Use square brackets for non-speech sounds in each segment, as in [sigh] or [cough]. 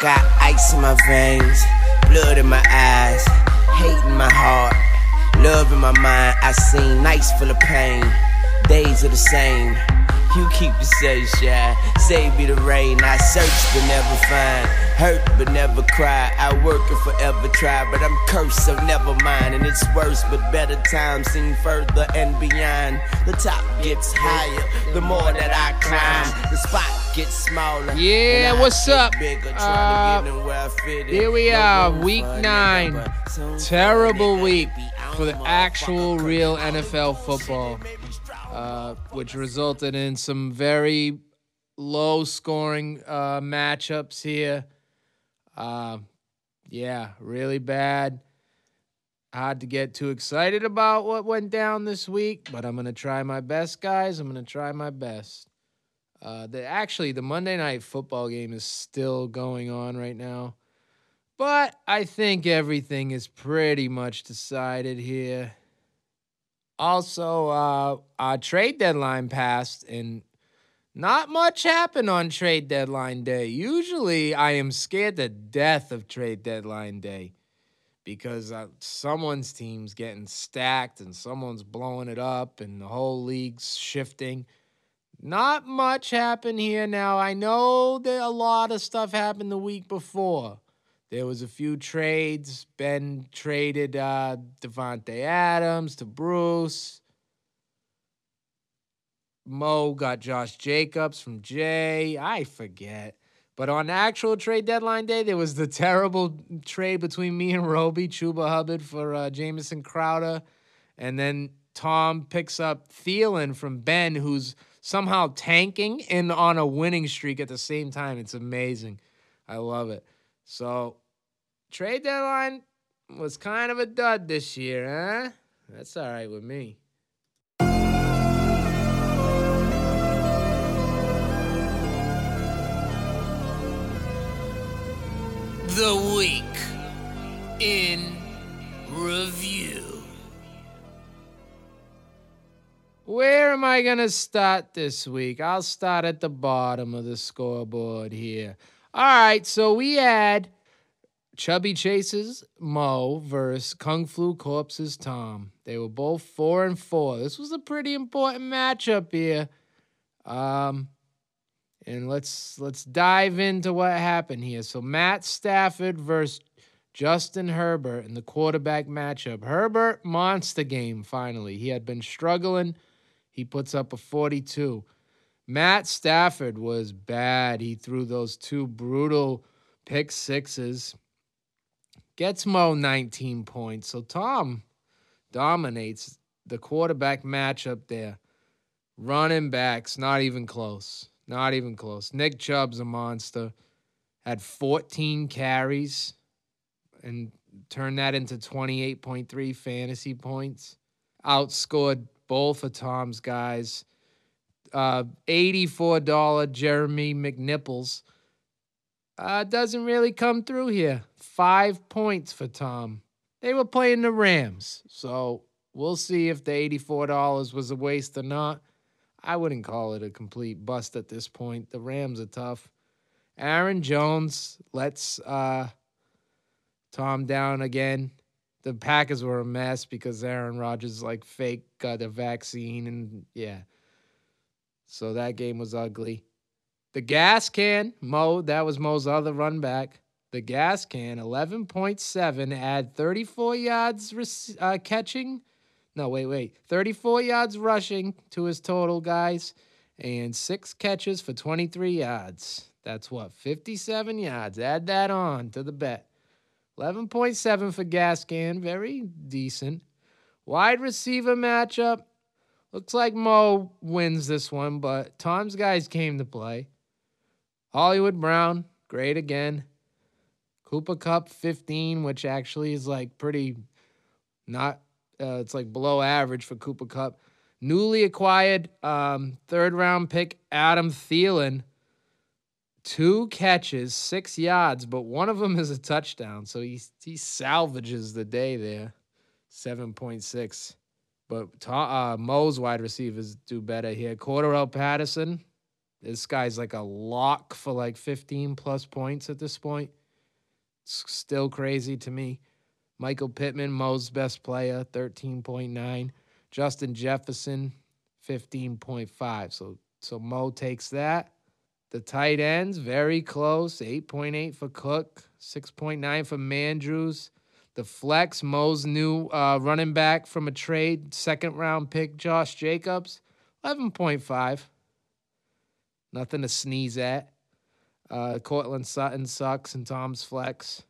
Got ice in my veins, blood in my eyes, hate in my heart, love in my mind. I seen nights full of pain, days are the same. You keep yourself shy, save me the rain. I search but never find, hurt but never cry. I work and forever try, but I'm cursed, so never mind. And it's worse, but better times seem further and beyond. The top gets higher, the more that I climb. The spot gets smaller. Yeah, what's get up? bigger, to Uh, get where I fit in. here we are, week for a nigga, nine. Terrible week for the actual real. NFL football, uh, which resulted in some very low scoring uh, matchups here. Uh, yeah, really bad. Hard to get too excited about what went down this week, but I'm gonna try my best, guys. I'm gonna try my best. Uh, the actually the Monday night football game is still going on right now, but I think everything is pretty much decided here. Also, uh, our trade deadline passed, and not much happened on trade deadline day. Usually, I am scared to death of trade deadline day because uh, someone's team's getting stacked and someone's blowing it up, and the whole league's shifting. Not much happened here now. I know that a lot of stuff happened the week before. There was a few trades. Ben traded uh, Davante Adams to Bruce. Mo got Josh Jacobs from Jay. I forget. But on actual trade deadline day, there was the terrible trade between me and Roby, Chuba Hubbard for uh, Jamison Crowder. And then Tom picks up Thielen from Ben, who's somehow tanking and on a winning streak at the same time. It's amazing. I love it. So, trade deadline was kind of a dud this year, huh? That's all right with me. The week in review. Where am I going to start this week? I'll start at the bottom of the scoreboard here. All right, so we had Chubby Chase's Mo versus Kung Flu Corpse's Tom. They were both four and four. This was a pretty important matchup here. Um, and let's let's dive into what happened here. So Matt Stafford versus Justin Herbert in the quarterback matchup. Herbert monster game finally. He had been struggling. He puts up a 42. Matt Stafford was bad. He threw those two brutal pick sixes. Gets Mo 19 points. So Tom dominates the quarterback matchup there. Running backs, not even close. Not even close. Nick Chubb's a monster. Had 14 carries and turned that into 28.3 fantasy points. Outscored both of Tom's guys. Uh, $84 Jeremy McNipples uh, doesn't really come through here. Five points for Tom. They were playing the Rams, so we'll see if the $84 was a waste or not. I wouldn't call it a complete bust at this point. The Rams are tough. Aaron Jones lets uh, Tom down again. The Packers were a mess because Aaron Rodgers like fake got a vaccine and yeah. So that game was ugly. The gas can, Mo, that was Mo's other run back. The gas can, 11.7, add 34 yards uh, catching. No, wait, wait. 34 yards rushing to his total, guys, and six catches for 23 yards. That's what, 57 yards. Add that on to the bet. 11.7 for Gascan, very decent. Wide receiver matchup. Looks like Mo wins this one, but Tom's guys came to play. Hollywood Brown, great again. Cooper Kupp 15, which actually is like pretty not uh, it's like below average for Cooper Kupp. Newly acquired um, third round pick Adam Thielen, two catches, six yards, but one of them is a touchdown. So he he salvages the day there, seven point six. But uh, Mo's wide receivers do better here. Cordarrelle Patterson, This guy's like a lock for like 15 plus points at this point. It's still crazy to me. Michael Pittman, Mo's best player, 13.9. Justin Jefferson, 15.5. So so Mo takes that. The tight ends, very close. 8.8 for Cook, 6.9 for Mandrews. The flex, Mo's new uh, running back from a trade, second round pick, Josh Jacobs, 11.5. Nothing to sneeze at. Uh, Courtland Sutton sucks and Tom's flex.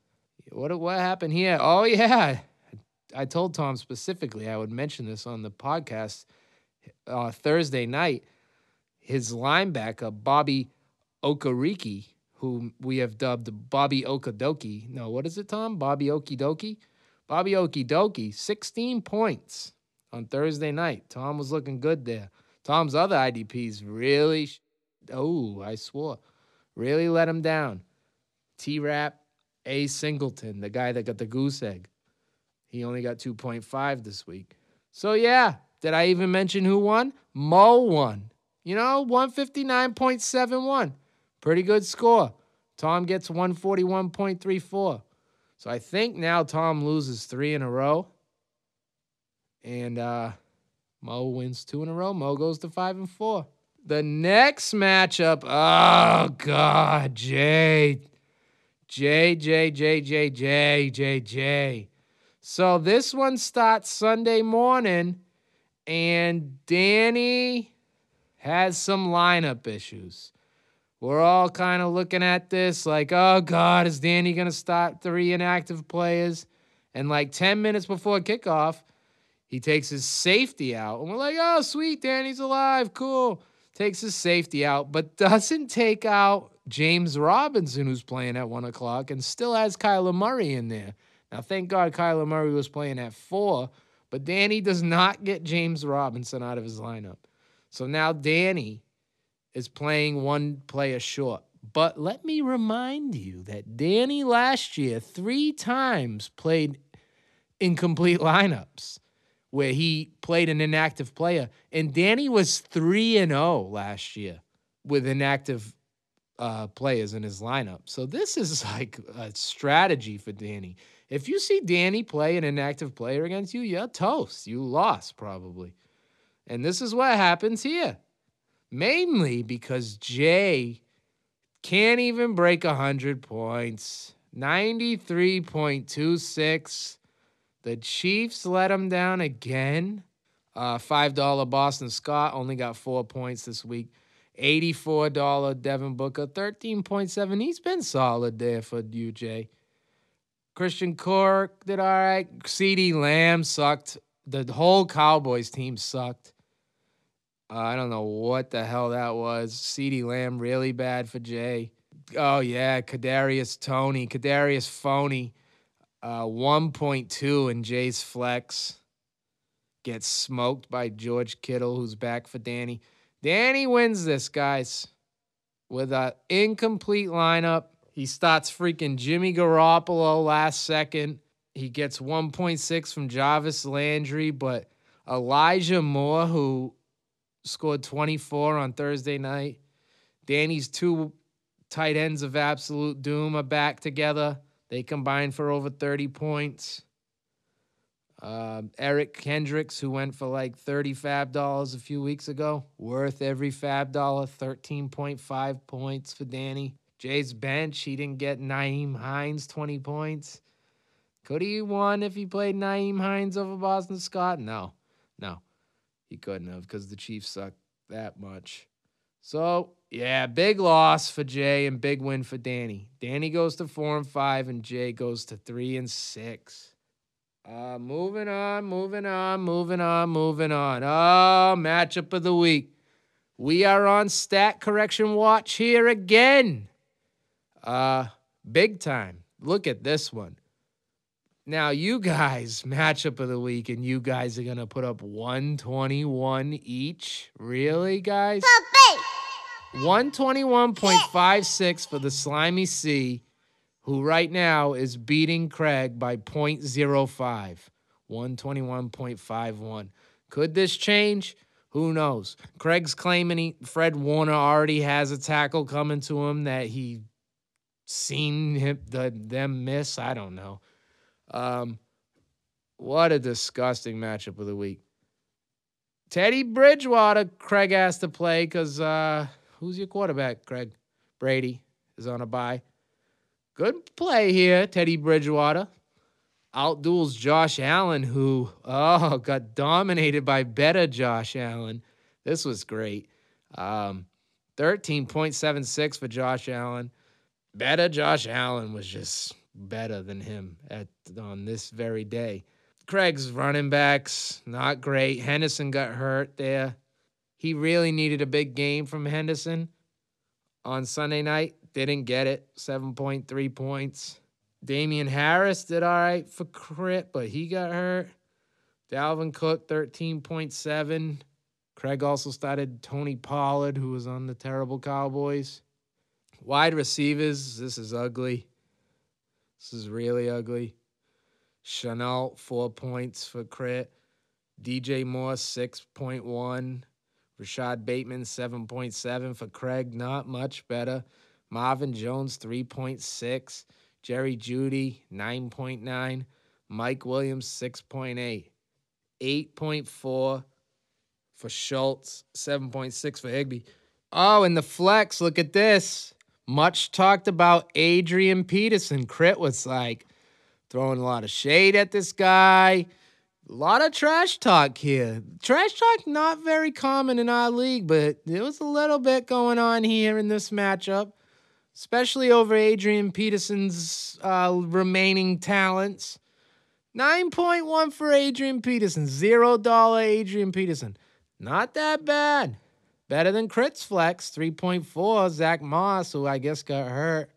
What what happened here? Oh yeah, I told Tom specifically I would mention this on the podcast uh, Thursday night. His linebacker Bobby Okereke, who we have dubbed Bobby Okadoki. No, what is it, Tom? Bobby Okidoki. Bobby Okidoki, 16 points on Thursday night. Tom was looking good there. Tom's other IDPs really, oh, I swore, really let him down. T Rap, A Singleton, the guy that got the goose egg. He only got 2.5 this week. So, yeah, did I even mention who won? Mo won. You know, 159.71. Pretty good score. Tom gets 141.34. So I think now Tom loses three in a row. And uh, Mo wins two in a row. Mo goes to five and four. The next matchup, oh God, Jay. J, J, J, J, J, J, J. So this one starts Sunday morning, and Danny has some lineup issues. We're all kind of looking at this like, oh God, is Danny going to stop three inactive players? And like 10 minutes before kickoff, he takes his safety out. And we're like, oh, sweet, Danny's alive. Cool. Takes his safety out, but doesn't take out James Robinson, who's playing at one o'clock, and still has Kyler Murray in there. Now, thank God Kyler Murray was playing at four, but Danny does not get James Robinson out of his lineup. So now Danny is playing one player short. But let me remind you that Danny last year three times played incomplete lineups where he played an inactive player. And Danny was 3 and 0 last year with inactive uh, players in his lineup. So this is [laughs] like a strategy for Danny. If you see Danny play an inactive player against you, you're toast. You lost probably. And this is what happens here mainly because Jay can't even break 100 points. 93.26. The Chiefs let him down again. Uh, $5 Boston Scott only got four points this week. $84 Devin Booker, 13.7. He's been solid there for UJ. Christian Kirk did all right. CeeDee Lamb sucked. The whole Cowboys team sucked. Uh, I don't know what the hell that was. CeeDee Lamb really bad for Jay. Oh yeah, Kadarius Toney, Kadarius Phony, uh, 1.2 in Jay's flex. Gets smoked by George Kittle, who's back for Danny. Danny wins this, guys, with an incomplete lineup. He starts freaking Jimmy Garoppolo last second. He gets 1.6 from Jarvis Landry, but Elijah Moore, who scored 24 on Thursday night. Danny's two tight ends of absolute doom are back together. They combined for over 30 points. Uh, Eric Kendricks, who went for like 30 fab dollars a few weeks ago, worth every fab dollar, 13.5 points for Danny. Jay's bench, he didn't get Nyheim Hines 20 points. Could he won if he played Nyheim Hines over Boston Scott? No, no. He couldn't have because the Chiefs suck that much. So, yeah, big loss for Jay and big win for Danny. Danny goes to four and five, and Jay goes to three and six. Uh, moving on, moving on, moving on, moving on. Oh, matchup of the week. We are on stat correction watch here again. Uh, big time. Look at this one. Now, you guys, [laughs] matchup of the week, and you guys are going to put up 121 each? Really, guys? 121.56 for the Slimy C, who right now is beating Craig by 0.05. 121.51. Could this change? Who knows? Craig's claiming he, Fred Warner already has a tackle coming to him that he seen him the, them miss. I don't know. Um, what a disgusting matchup of the week. Teddy Bridgewater, Craig has to play because uh, who's your quarterback, Craig? Brady is on a bye. Good play here, Teddy Bridgewater. Outduels Josh Allen, who oh got dominated by better Josh Allen. This was great. Um, 13.76 for Josh Allen. Better Josh Allen was just better than him at on this very day. Craig's running backs, not great. Henderson got hurt there. He really needed a big game from Henderson on Sunday night. Didn't get it. 7.3 points. Damien Harris did all right for crit, but he got hurt. Dalvin Cook, 13.7. Craig also started Tony Pollard, who was on the terrible Cowboys. Wide receivers, this is ugly. This is really ugly. Chanel, four points for crit. DJ Moore, 6.1. Rashod Bateman, 7.7 for Craig, not much better. Marvin Jones, 3.6. Jerry Jeudy, 9.9. Mike Williams, 6.8. 8.4 for Schultz, 7.6 for Higbee. Oh, and the flex, look at this. Much talked about Adrian Peterson. Crit was like, throwing a lot of shade at this guy. A lot of trash talk here. Trash talk not very common in our league, but there was a little bit going on here in this matchup, especially over Adrian Peterson's uh, remaining talents. 9.1 for Adrian Peterson, $0 Adrian Peterson. Not that bad. Better than Crit's Flex, 3.4. Zach Moss, who I guess got hurt.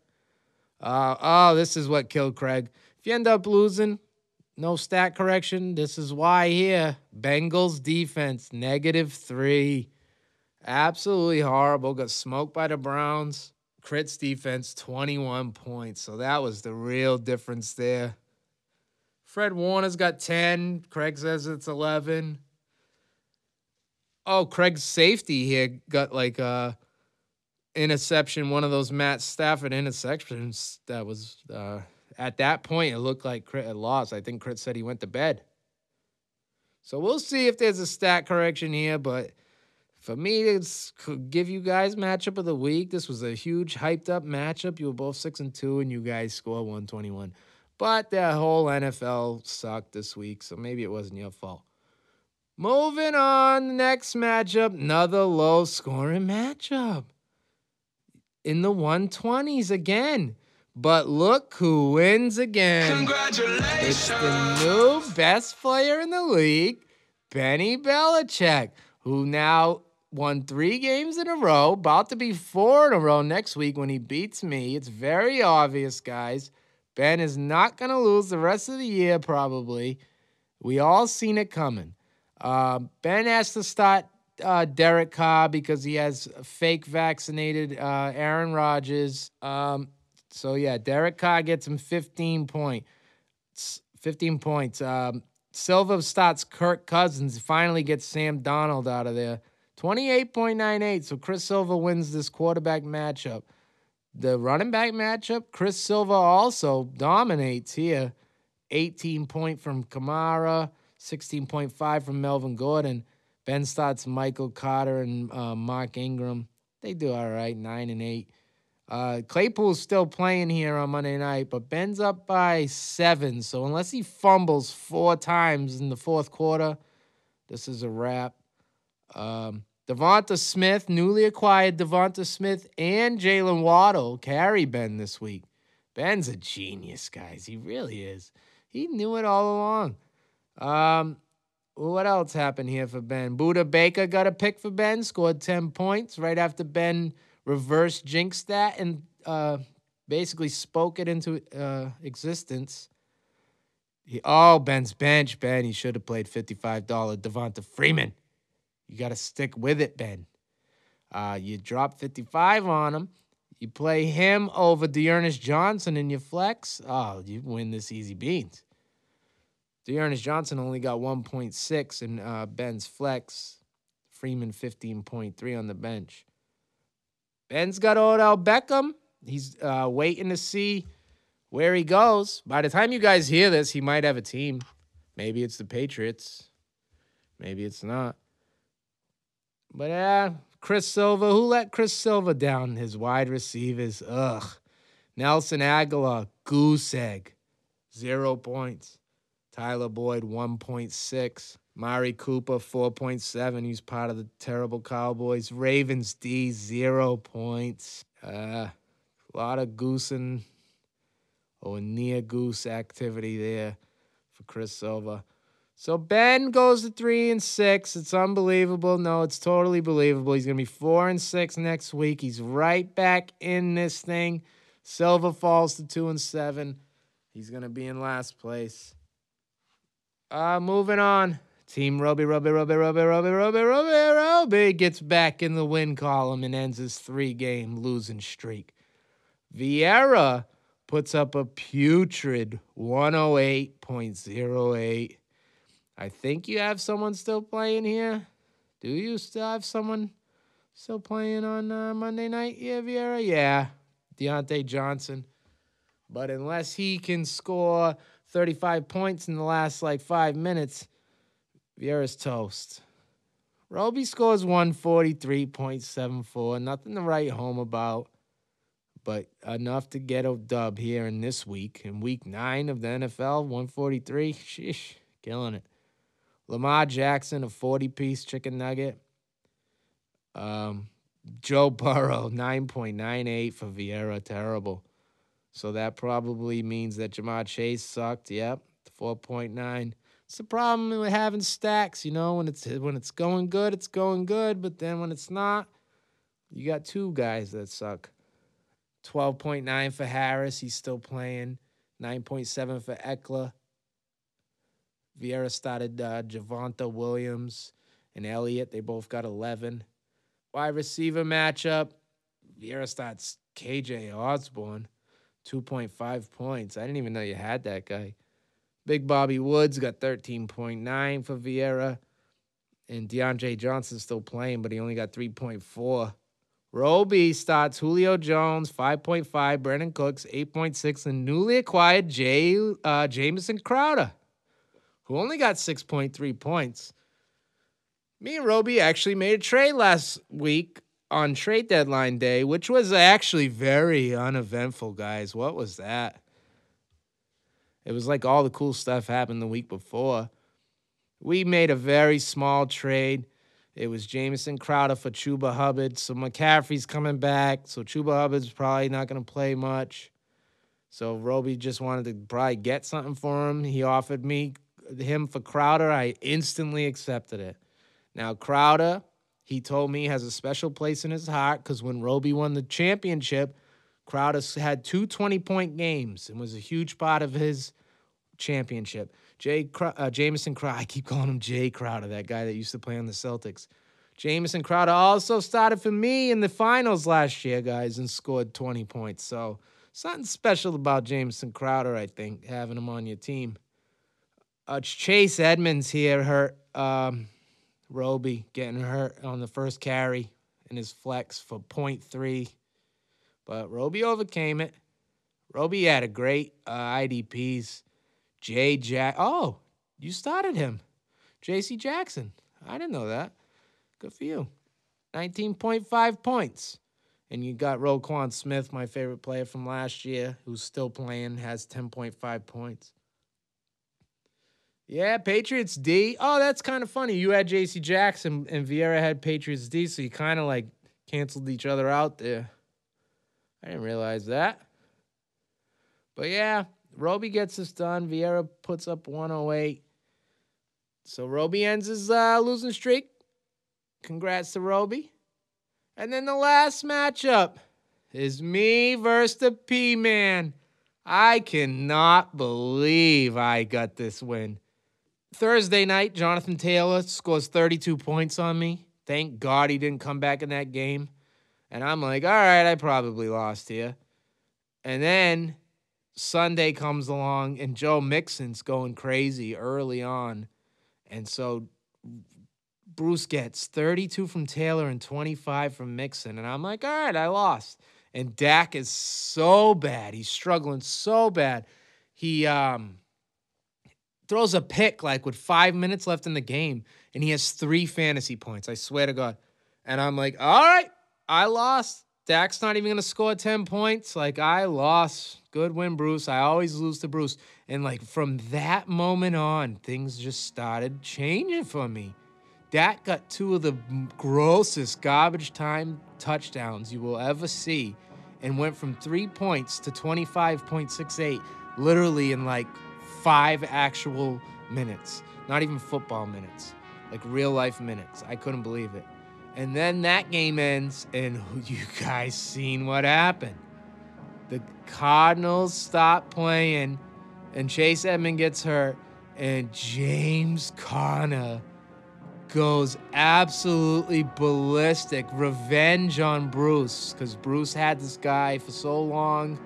Uh, oh, this is what killed Craig. If you end up losing, no stat correction. This is why here. Bengals defense, negative three. Absolutely horrible. Got smoked by the Browns. Crit's defense, 21 points. So that was the real difference there. Fred Warner's got 10. Craig says it's 11. Oh, Craig's safety here got like a interception, one of those Matt Stafford interceptions that was uh, at that point, it looked like Crit had lost. I think Crit said he went to bed. So we'll see if there's a stat correction here, but for me, it's give you guys matchup of the week. This was a huge hyped up matchup. You were both six and two, and you guys score 121. But the whole NFL sucked this week, so maybe it wasn't your fault. Moving on, next matchup, another low scoring matchup. In the 120s again. But look who wins again. Congratulations. It's the new best player in the league, Benny Belichick, who now won three games in a row, about to be four in a row next week when he beats me. It's very obvious, guys. Ben is not going to lose the rest of the year, probably. We all seen it coming. Uh, ben has to start uh, Derek Carr because he has fake vaccinated uh, Aaron Rodgers. Um, so yeah, Derek Carr gets him 15 point, 15 points. Um, Silva starts Kirk Cousins, finally gets Sam Darnold out of there. 28.98. So Chris Silva wins this quarterback matchup. The running back matchup, Chris Silva also dominates here. 18 point from Kamara, 16.5 from Melvin Gordon. Ben starts Michael Carter and uh, Mark Ingram. They do all right, 9 and 8. Uh, Claypool's still playing here on Monday night, but Ben's up by seven. So unless he fumbles four times in the fourth quarter, this is a wrap. Um, Devonta Smith, newly acquired Devonta Smith and Jalen Waddle carry Ben this week. Ben's a genius, guys. He really is. He knew it all along. Um, what else happened here for Ben? Budda Baker got a pick for Ben, scored 10 points right after Ben reverse jinxed that and uh, basically spoke it into uh, existence. He, oh, Ben's bench, Ben. He should have played $55 Devonta Freeman. You got to stick with it, Ben. Uh, you drop 55 on him. You play him over D'Ernest Johnson in your flex. Oh, you win this easy beans. D'Ernest Johnson only got 1.6 in uh, Ben's flex. Freeman 15.3 on the bench. Ben's got Odell Beckham. He's uh, waiting to see where he goes. By the time you guys hear this, he might have a team. Maybe it's the Patriots. Maybe it's not. But yeah, Chris Silva. Who let Chris Silva down? His wide receivers. Ugh. Nelson Agholor, goose egg, zero points. Tyler Boyd, 1.6. Mari Cooper, 4.7. He's part of the terrible Cowboys. Ravens D, zero points. Uh, a lot of goosing or near goose activity there for Chris Silva. So Ben goes to three and six. It's unbelievable. No, it's totally believable. He's gonna be four and six next week. He's right back in this thing. Silva falls to two and seven. He's gonna be in last place. Uh, moving on. Team Roby, Roby, Roby, Roby, Roby, Roby, Roby, Roby gets back in the win column and ends his three game losing streak. Vieira puts up a putrid 108.08. I think you have someone still playing here. Do you still have someone still playing on uh, Monday night? Yeah, Vieira? Yeah. Diontae Johnson. But unless he can score 35 points in the last like five minutes, Vieira's toast. Roby scores 143.74. Nothing to write home about, but enough to get a dub here in this week. In week nine of the NFL, 143. Sheesh, killing it. Lamar Jackson, a 40 piece chicken nugget. Um, Joe Burrow, 9.98 for Vieira. Terrible. So that probably means that Ja'Marr Chase sucked. Yep, 4.9. It's the problem with having stacks, you know, when it's when it's going good, it's going good, but then when it's not, you got two guys that suck. 12.9 for Harris, he's still playing. 9.7 for Ekeler. Vieira started uh, Javonte Williams and Elliott. They both got 11. Wide receiver matchup. Vieira starts KJ Osborn, 2.5 points. I didn't even know you had that guy. Big Bobby Woods got 13.9 for Vieira. And DeAndre Johnson's still playing, but he only got 3.4. Roby starts Julio Jones, 5.5. Brandin Cooks, 8.6. And newly acquired Jay, uh, Jamison Crowder, who only got 6.3 points. Me and Roby actually made a trade last week on trade deadline day, which was actually very uneventful, guys. What was that? It was like all the cool stuff happened the week before. We made a very small trade. It was Jamison Crowder for Chuba Hubbard. So McCaffrey's coming back. So Chuba Hubbard's probably not going to play much. So Roby just wanted to probably get something for him. He offered me him for Crowder. I instantly accepted it. Now, Crowder, he told me, has a special place in his heart because when Roby won the championship, Crowder had two 20 point games and was a huge part of his championship. Jay uh, Jamison Crowder, [laughs] I keep calling him Jay Crowder, that guy that used to play on the Celtics. Jamison Crowder also started for me in the finals last year, guys, and scored 20 points. So something special about Jamison Crowder, I think, having him on your team. Uh, Chase Edmonds here hurt um, Roby getting hurt on the first carry in his flex for 0.3. But Roby overcame it. Roby had a great uh, IDPs. J. Jack. Oh, you started him. J.C. Jackson. I didn't know that. Good for you. 19.5 points. And you got Roquan Smith, my favorite player from last year, who's still playing, has 10.5 points. Yeah, Patriots D. Oh, that's kind of funny. You had J.C. Jackson and Vieira had Patriots D, so you kind of like canceled each other out there. I didn't realize that. But yeah, Roby gets this done. Vieira puts up 108. So Roby ends his uh, losing streak. Congrats to Roby. And then the last matchup is me versus the P Man. I cannot believe I got this win. Thursday night, Jonathan Taylor scores 32 points on me. Thank God he didn't come back in that game. And I'm like, all right, I probably lost here. And then Sunday comes along and Joe Mixon's going crazy early on. And so Bruce gets 32 from Taylor and 25 from Mixon. And I'm like, all right, I lost. And Dak is so bad. He's struggling so bad. He um, throws a pick like with five minutes left in the game, and he has three fantasy points. I swear to God. And I'm like, all right, I lost. Dak's not even gonna score 10 points. Like I lost. Good win, Bruce. I always lose to Bruce. And like from that moment on, things just started changing for me. Dak got two of the grossest garbage time touchdowns you will ever see and went from three points to 25.68 literally in like five actual minutes. Not even football minutes, like real life minutes. I couldn't believe it. And then that game ends, and [laughs] you guys seen what happened. The Cardinals stop playing, and Chase Edmond gets hurt, and James Conner goes absolutely ballistic. Revenge on Bruce, because Bruce had this guy for so long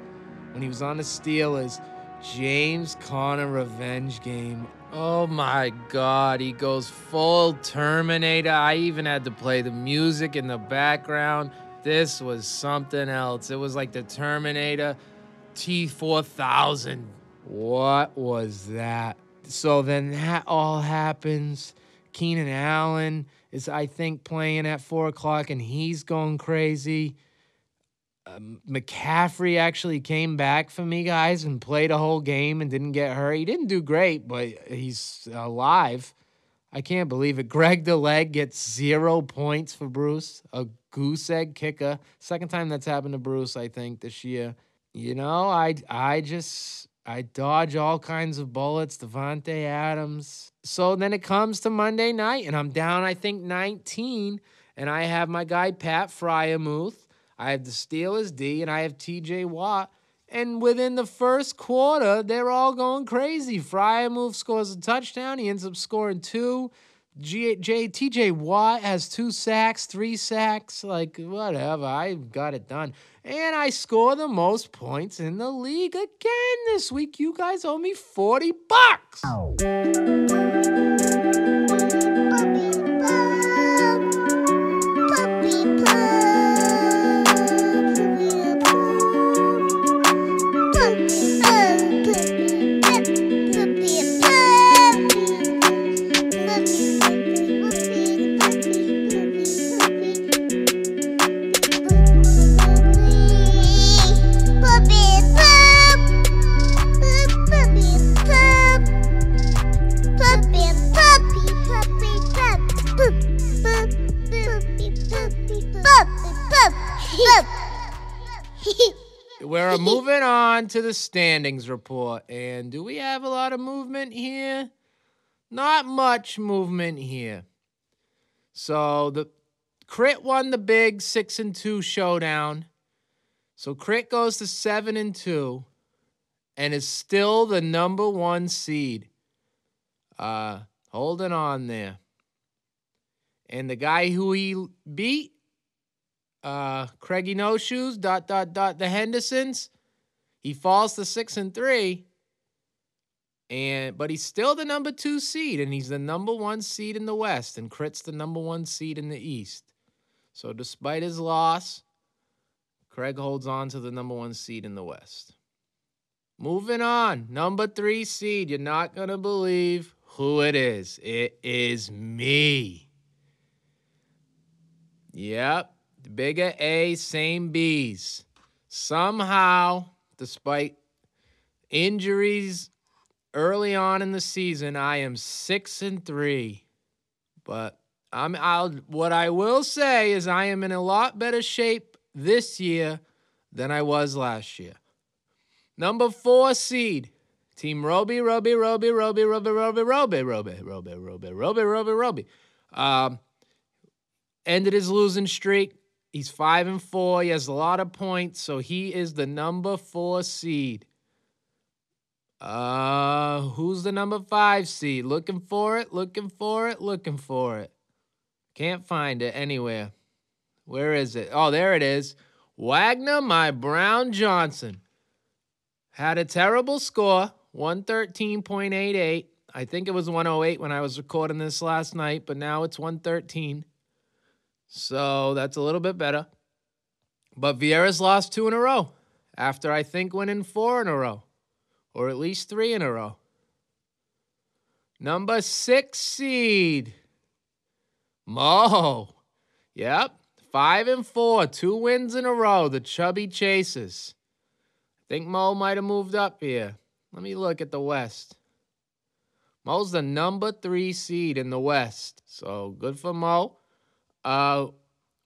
when he was on the Steelers. James Conner revenge game. Oh my god, he goes full Terminator. I even had to play the music in the background. This was something else. It was like the Terminator T4000. What was that? So then that all happens. Keenan Allen is, I think, playing at four o'clock and he's going crazy. Um, McCaffrey actually came back for me, guys, and played a whole game and didn't get hurt. He didn't do great, but he's alive. I can't believe it. [laughs] Greg DeLeg gets zero points for Bruce, a goose egg kicker. Second time that's happened to Bruce, I think, this year. You know, I I just I dodge all kinds of bullets. Davante Adams. So then it comes to Monday night, and I'm down, I think, 19, and I have my guy Pat Freiermuth I have the Steelers D, and I have TJ Watt. And within the first quarter, they're all going crazy. Freiermuth scores a touchdown. He ends up scoring two. G- J- TJ Watt has two sacks, three sacks, like whatever. I got it done. And I score the most points in the league again this week. You guys owe me 40 bucks. [laughs] Moving on to the standings report. And do we have a lot of movement here? Not much movement here. So the Crit won the big six and two showdown. So Crit goes to seven and two and is still the number one seed. Uh holding on there. And the guy who he beat uh, Craigie No Shoes, dot, dot, dot, the Hendersons. He falls to six and three. And but he's still the number two seed, and he's the number one seed in the West, and Crit's the number one seed in the East. So despite his loss, Craig holds on to the number one seed in the West. Moving on, number three seed. You're not gonna believe who it is. It is me. Yep, Bigger A, same B's. Somehow, despite injuries early on in the season, I am six and three. But I'm I'll what I will say is I am in a lot better shape this year than I was last year. Number four seed. Team Roby, Roby, Roby, Roby, Roby, Roby, Roby, Roby, Roby, Roby, Roby, Roby, Roby. Um, ended his losing streak. He's five and four. He has a lot of points, so he is the number four seed. Uh, who's the number five seed? Looking for it, looking for it, looking for it. Can't find it anywhere. Where is it? Oh, there it is. Wagner, my Brown Johnson. Had a terrible score, 113.88. I think it was 108 when I was recording this last night, but now it's 113. So that's a little bit better. But Vieira's lost two in a row after I think winning four in a row, or at least three in a row. Number six seed, Mo. Yep, five and four, two wins in a row. The Chubby Chasers. I think Mo might have moved up here. Let me look at the West. Mo's the number three seed in the West. So good for Mo. Uh,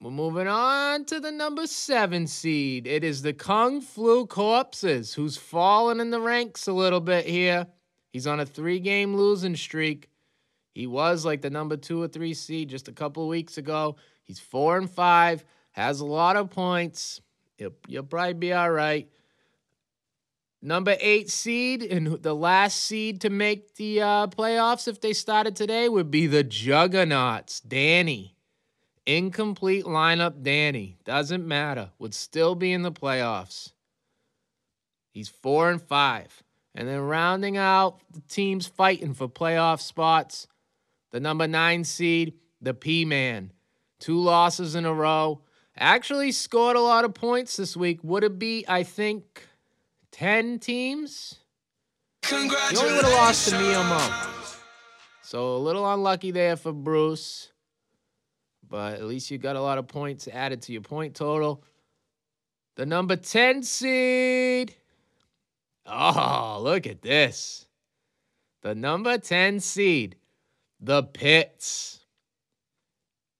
we're moving on to the number seven seed. It is the Kung Flu Corpses, who's fallen in the ranks a little bit here. He's on a three game losing streak. He was like the number two or three seed just a couple weeks ago. He's four and five, has a lot of points. You'll, you'll probably be all right. Number eight seed and the last seed to make the uh, playoffs if they started today would be the Juggernauts. Danny. Incomplete lineup, Danny. Doesn't matter. Would still be in the playoffs. He's four and five. And then rounding out the teams fighting for playoff spots, the number nine seed, the P Man. Two losses in a row. Actually scored a lot of points this week. Would it be, I think, 10 teams? You only would have lost to Mo. So a little unlucky there for Bruce. But at least you got a lot of points added to your point total. The number 10 seed. Oh, look at this. The number 10 seed. The Pits.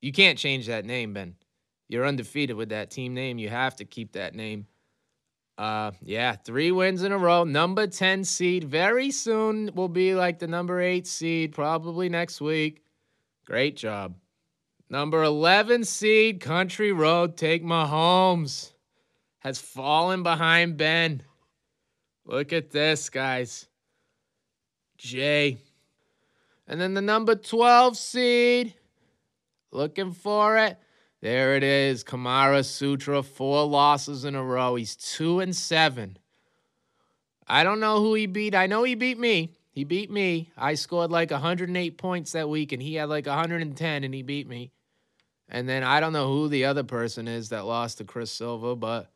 You can't change that name, Ben. You're undefeated with that team name. You have to keep that name. Uh, yeah, three wins in a row. Number 10 seed. Very soon will be like the number eight seed, probably next week. Great job. Number 11 seed, Country Road, Take Mahomes, has fallen behind Ben. Look at this, guys. Jay. And then the number 12 seed, looking for it. There it is. Kamara Sutra, four losses in a row. He's two and seven. I don't know who he beat. I know he beat me. He beat me. I scored like 108 points that week, and he had like 110, and he beat me. And then I don't know who the other person is that lost to Chris Silva, but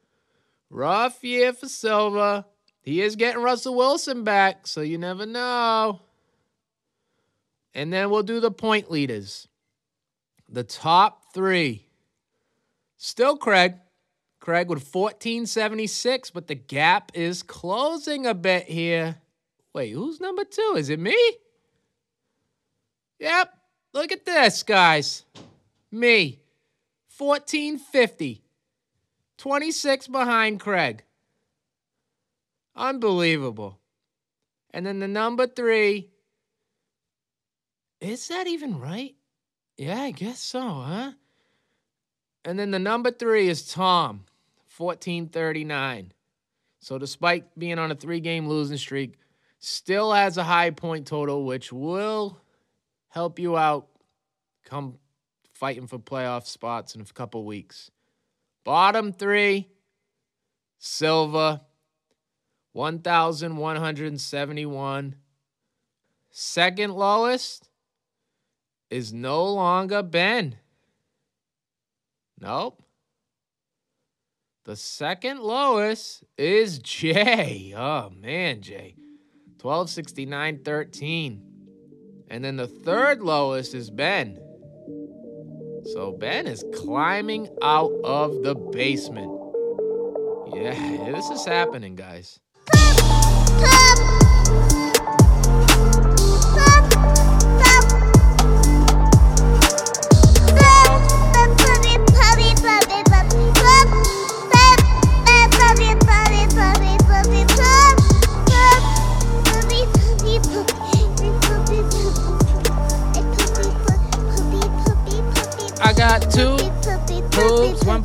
rough year for Silva. He is getting Russell Wilson back, so you never know. And then we'll do the point leaders. The top three. Still Craig. Craig with 1476, but the gap is closing a bit here. Wait, who's number two? Is it me? Yep. Look at this, guys. Me. 1450. 26 behind Craig. Unbelievable. And then the number three. Is that even right? Yeah, I guess so, huh? And then the number three is Tom, 1439. So despite being on a three game losing streak, still has a high point total, which will help you out come fighting for playoff spots in a couple weeks. Bottom three, Silva, 1,171. Second lowest is no longer Ben. Nope. The second lowest is Jay. Oh man, Jay. 1269.13. And then the third lowest is Ben. So Ben is climbing out of the basement. Yeah, this is happening, guys.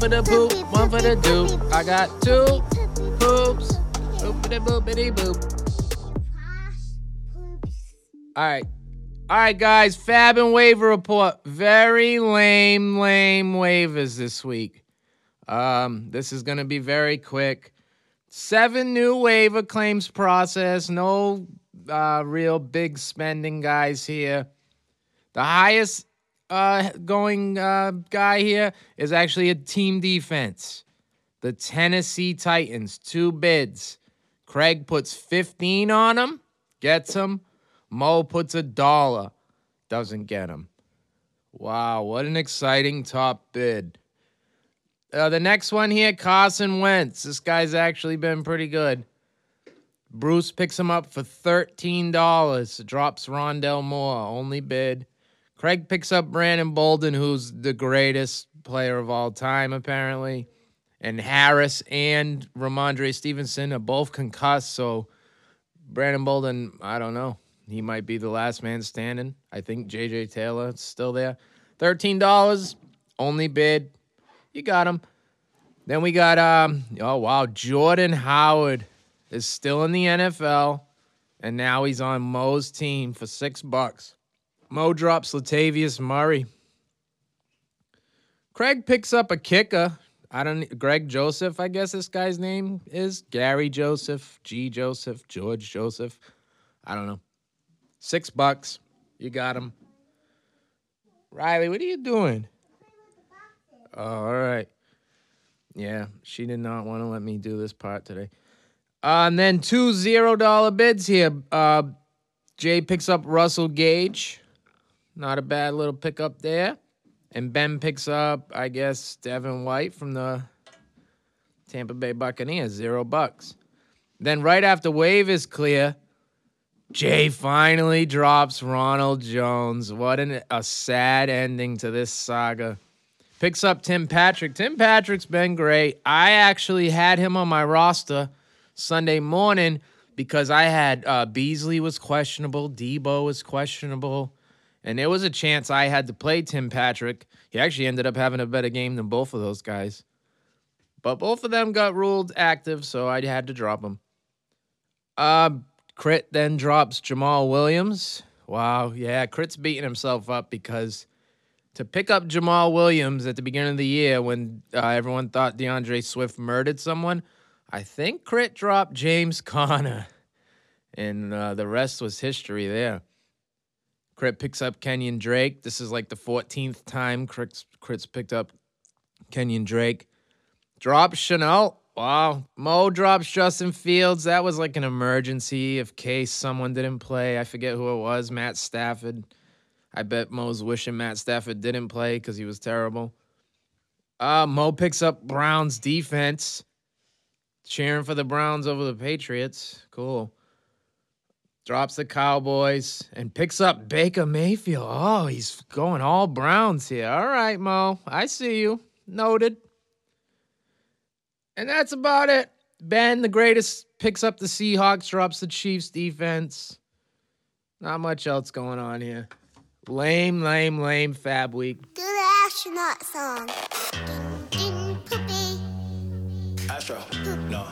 For the poop, one for the doop. I got two poops, boopity boopity boop. All right. All right, guys. Fab and waiver report. Very lame, lame waivers this week. Um, this is going to be very quick. Seven new waiver claims process. No uh, real big spending guys here. The highest uh, going uh, guy here is actually a team defense. The Tennessee Titans, two bids. Craig puts 15 on him, gets him. Mo puts a dollar, doesn't get him. Wow, what an exciting top bid. Uh, the next one here, Carson Wentz. This guy's actually been pretty good. Bruce picks him up for $13. Drops Rondale Moore, only bid. Craig picks up Brandon Bolden, who's the greatest player of all time, apparently. And Harris and Rhamondre Stevenson are both concussed, so Brandon Bolden, I don't know. He might be the last man standing. I think JJ Taylor is still there. $13, only bid. You got him. Then we got um oh wow, Jordan Howard is still in the NFL, and now he's on Mo's team for six bucks. Mo drops Latavius Murray. Craig picks up a kicker. I don't Greg Joseph, I guess this guy's name is. Gary Joseph, G Joseph, George Joseph. I don't know. Six bucks. You got him. Riley, what are you doing? Oh, all right. Yeah, she did not want to let me do this part today. Uh, and then two zero dollar bids here. Uh, Jay picks up Russell Gage. Not a bad little pickup there. And Ben picks up, I guess, Devin White from the Tampa Bay Buccaneers, zero bucks. Then right after wave is clear, Jay finally drops Ronald Jones. What an, a sad ending to this saga. Picks up Tim Patrick. Tim Patrick's been great. I actually had him on my roster Sunday morning because I had uh, Beasley was questionable, Deebo was questionable, and there was a chance I had to play Tim Patrick. He actually ended up having a better game than both of those guys. But both of them got ruled active, so I had to drop them. Uh, Crit then drops Jamaal Williams. Wow, yeah, Crit's beating himself up because to pick up Jamaal Williams at the beginning of the year when uh, everyone thought D'Andre Swift murdered someone, I think Crit dropped James [laughs] Conner, and uh, the rest was history there. Crit picks up Kenyon Drake. This is like the 14th time Crit's, Crit's picked up Kenyon Drake. Drops Chanel. Wow. Mo drops Justin Fields. That was like an emergency in case someone didn't play. I forget who it was. Matt Stafford. I bet Mo's wishing Matt Stafford didn't play because he was terrible. Uh, Mo picks up Browns defense. Cheering for the Browns over the Patriots. Cool. Drops the Cowboys and picks up Baker Mayfield. Oh, he's going all Browns here. All right, Mo. I see you. Noted. And that's about it. Ben, the greatest, picks up the Seahawks, drops the Chiefs defense. Not much else going on here. Lame, lame, lame FAAB Week. Do the astronaut song. Ding, ding, poopy. Astro. Poopy, No.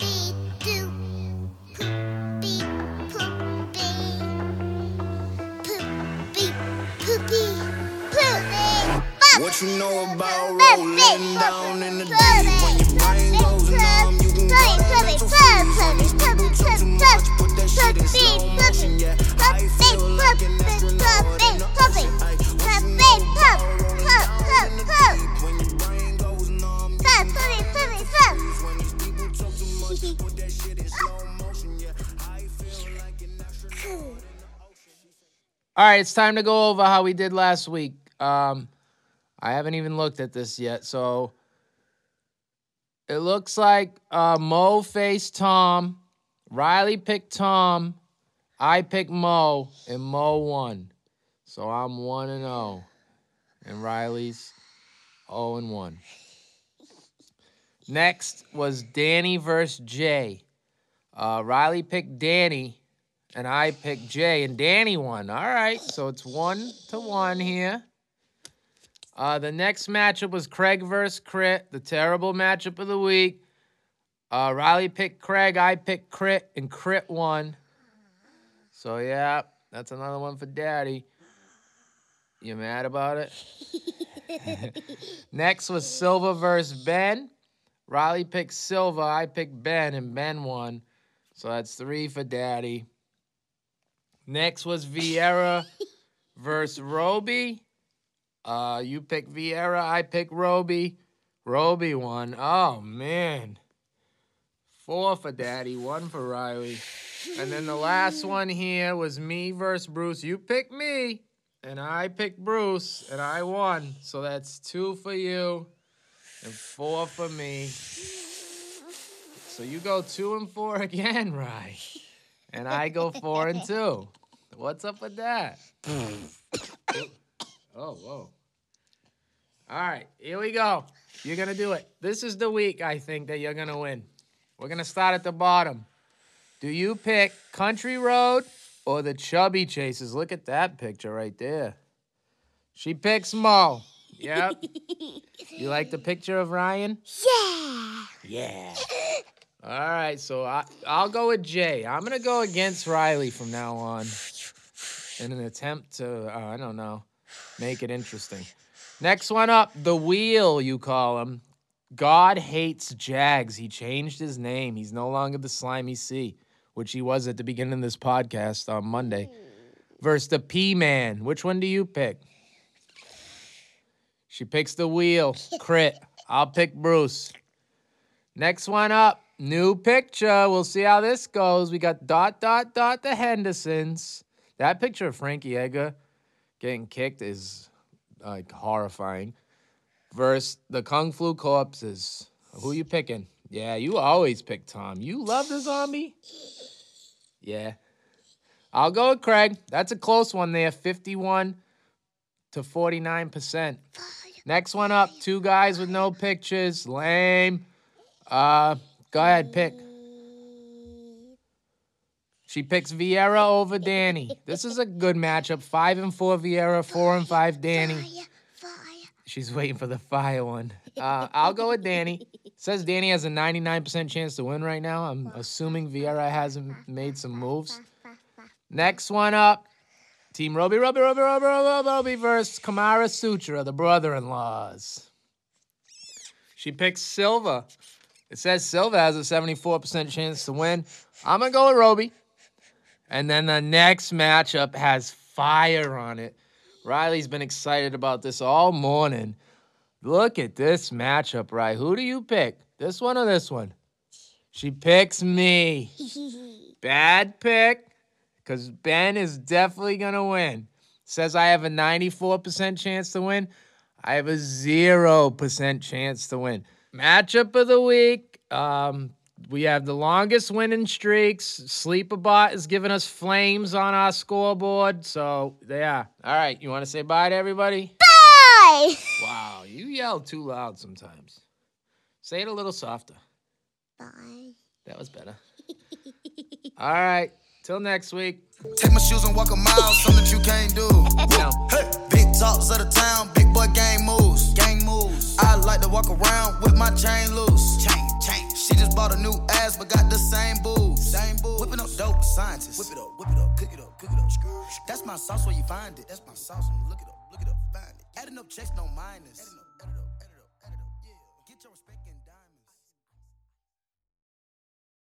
What you know about rolling down in the deep? When your brain goes numb, you can go to mental freeze. These people talk too much, put that shit in slow motion. Yeah, I feel like an astronaut in the ocean. Ay, what you know about rolling down in the deep? When your brain goes numb, you can go to mental freeze. When these people talk too much, put that shit in slow motion. Yeah, I feel like an astronaut. All right, it's time to go over how we did last week. Um, I haven't even looked at this yet, so it looks like uh, Mo faced Tom, Riley picked Tom, I picked Mo, and Mo won. So I'm one and zero, and Riley's zero and one. Next was Danny versus Jay. Uh, Riley picked Danny, and I picked Jay, and Danny won. All right, so it's one to one here. Uh, the next matchup was Craig versus Crit, the terrible matchup of the week. Uh, Riley picked Craig, I picked Crit, and Crit won. So yeah, that's another one for Daddy. You mad about it? [laughs] Next was Silva versus Ben. Riley picked Silva, I picked Ben, and Ben won. So that's three for Daddy. Next was Vieira [laughs] versus Roby. Uh, you pick Vieira, I pick Roby. Roby won. Oh man. Four for Daddy, one for Riley. And then the last one here was me versus Bruce. You picked me, and I picked Bruce, and I won. So that's two for you and four for me. So you go two and four [laughs] again, Rye. And I go four and two. What's up with that? [laughs] oh, whoa. All right, here we go. You're going to do it. This is the week, I think, that you're going to win. We're going to start at the bottom. Do you pick Country Road or the Chubby Chasers? Look at that picture right there. She picks Mo. Yep. [laughs] you like the picture of Ryan? Yeah. Yeah. All right, so I, I'll go with Jay. I'm gonna go against Riley from now on, in an attempt to uh, I don't know, make it interesting. Next one up, the wheel you call him. God hates Jags. He changed his name. He's no longer the slimy C, which he was at the beginning of this podcast on Monday. Versus the P Man. Which one do you pick? She picks the wheel. Crit. I'll pick Bruce. Next one up, new picture. We'll see how this goes. We got dot dot dot the Hendersons. That picture of Frankie Edgar getting kicked is like horrifying. Versus the Kung Flu Corpses. Who you picking? Yeah, you always pick Tom. You love the zombie? Yeah. I'll go with Craig. That's a close one there. 51 to 49%. Next one up, two guys with no pictures. Lame. Uh, go ahead, pick. She picks Vieira over Danny. This is a good matchup. Five and four Vieira, four and five Danny. Fire. Fire. She's waiting for the fire one. Uh, I'll go with Danny. Says Danny has a 99% chance to win right now. I'm assuming Vieira hasn't made some moves. Next one up. Team Roby, Roby, Roby, Roby, Roby, Roby versus Kamara Sutra, the brother-in-laws. She picks Silva. It says Silva has a 74% chance to win. I'm gonna go with Roby. And then the next matchup has fire on it. Riley's been excited about this all morning. Look at this matchup, Riley. Who do you pick? This one or this one? She picks me. [laughs] Bad pick, because Ben is definitely going to win. Says I have a 94% chance to win. I have a 0% chance to win. Matchup of the week. Um, we have the longest winning streaks. Sleepabot is giving us flames on our scoreboard. So, yeah. All right. You want to say bye to everybody? Bye. Wow. You yell too loud sometimes. Say it a little softer. Bye. That was better. [laughs] All right. Till next week. Take my shoes and walk a mile, something that you can't do. [laughs] Now. Hey, big talks of the town, big boy gang moves. Gang moves. I like to walk around with my chain loose. Chain, chain. She just bought a new ass, but got the same boobs. Same boobs. Whipping up dope scientists. Whip it up, whip it up, cook it up, cook it up. That's my sauce where you find it. That's my sauce when you look it up, look it up, find it. Adding up checks, no minus.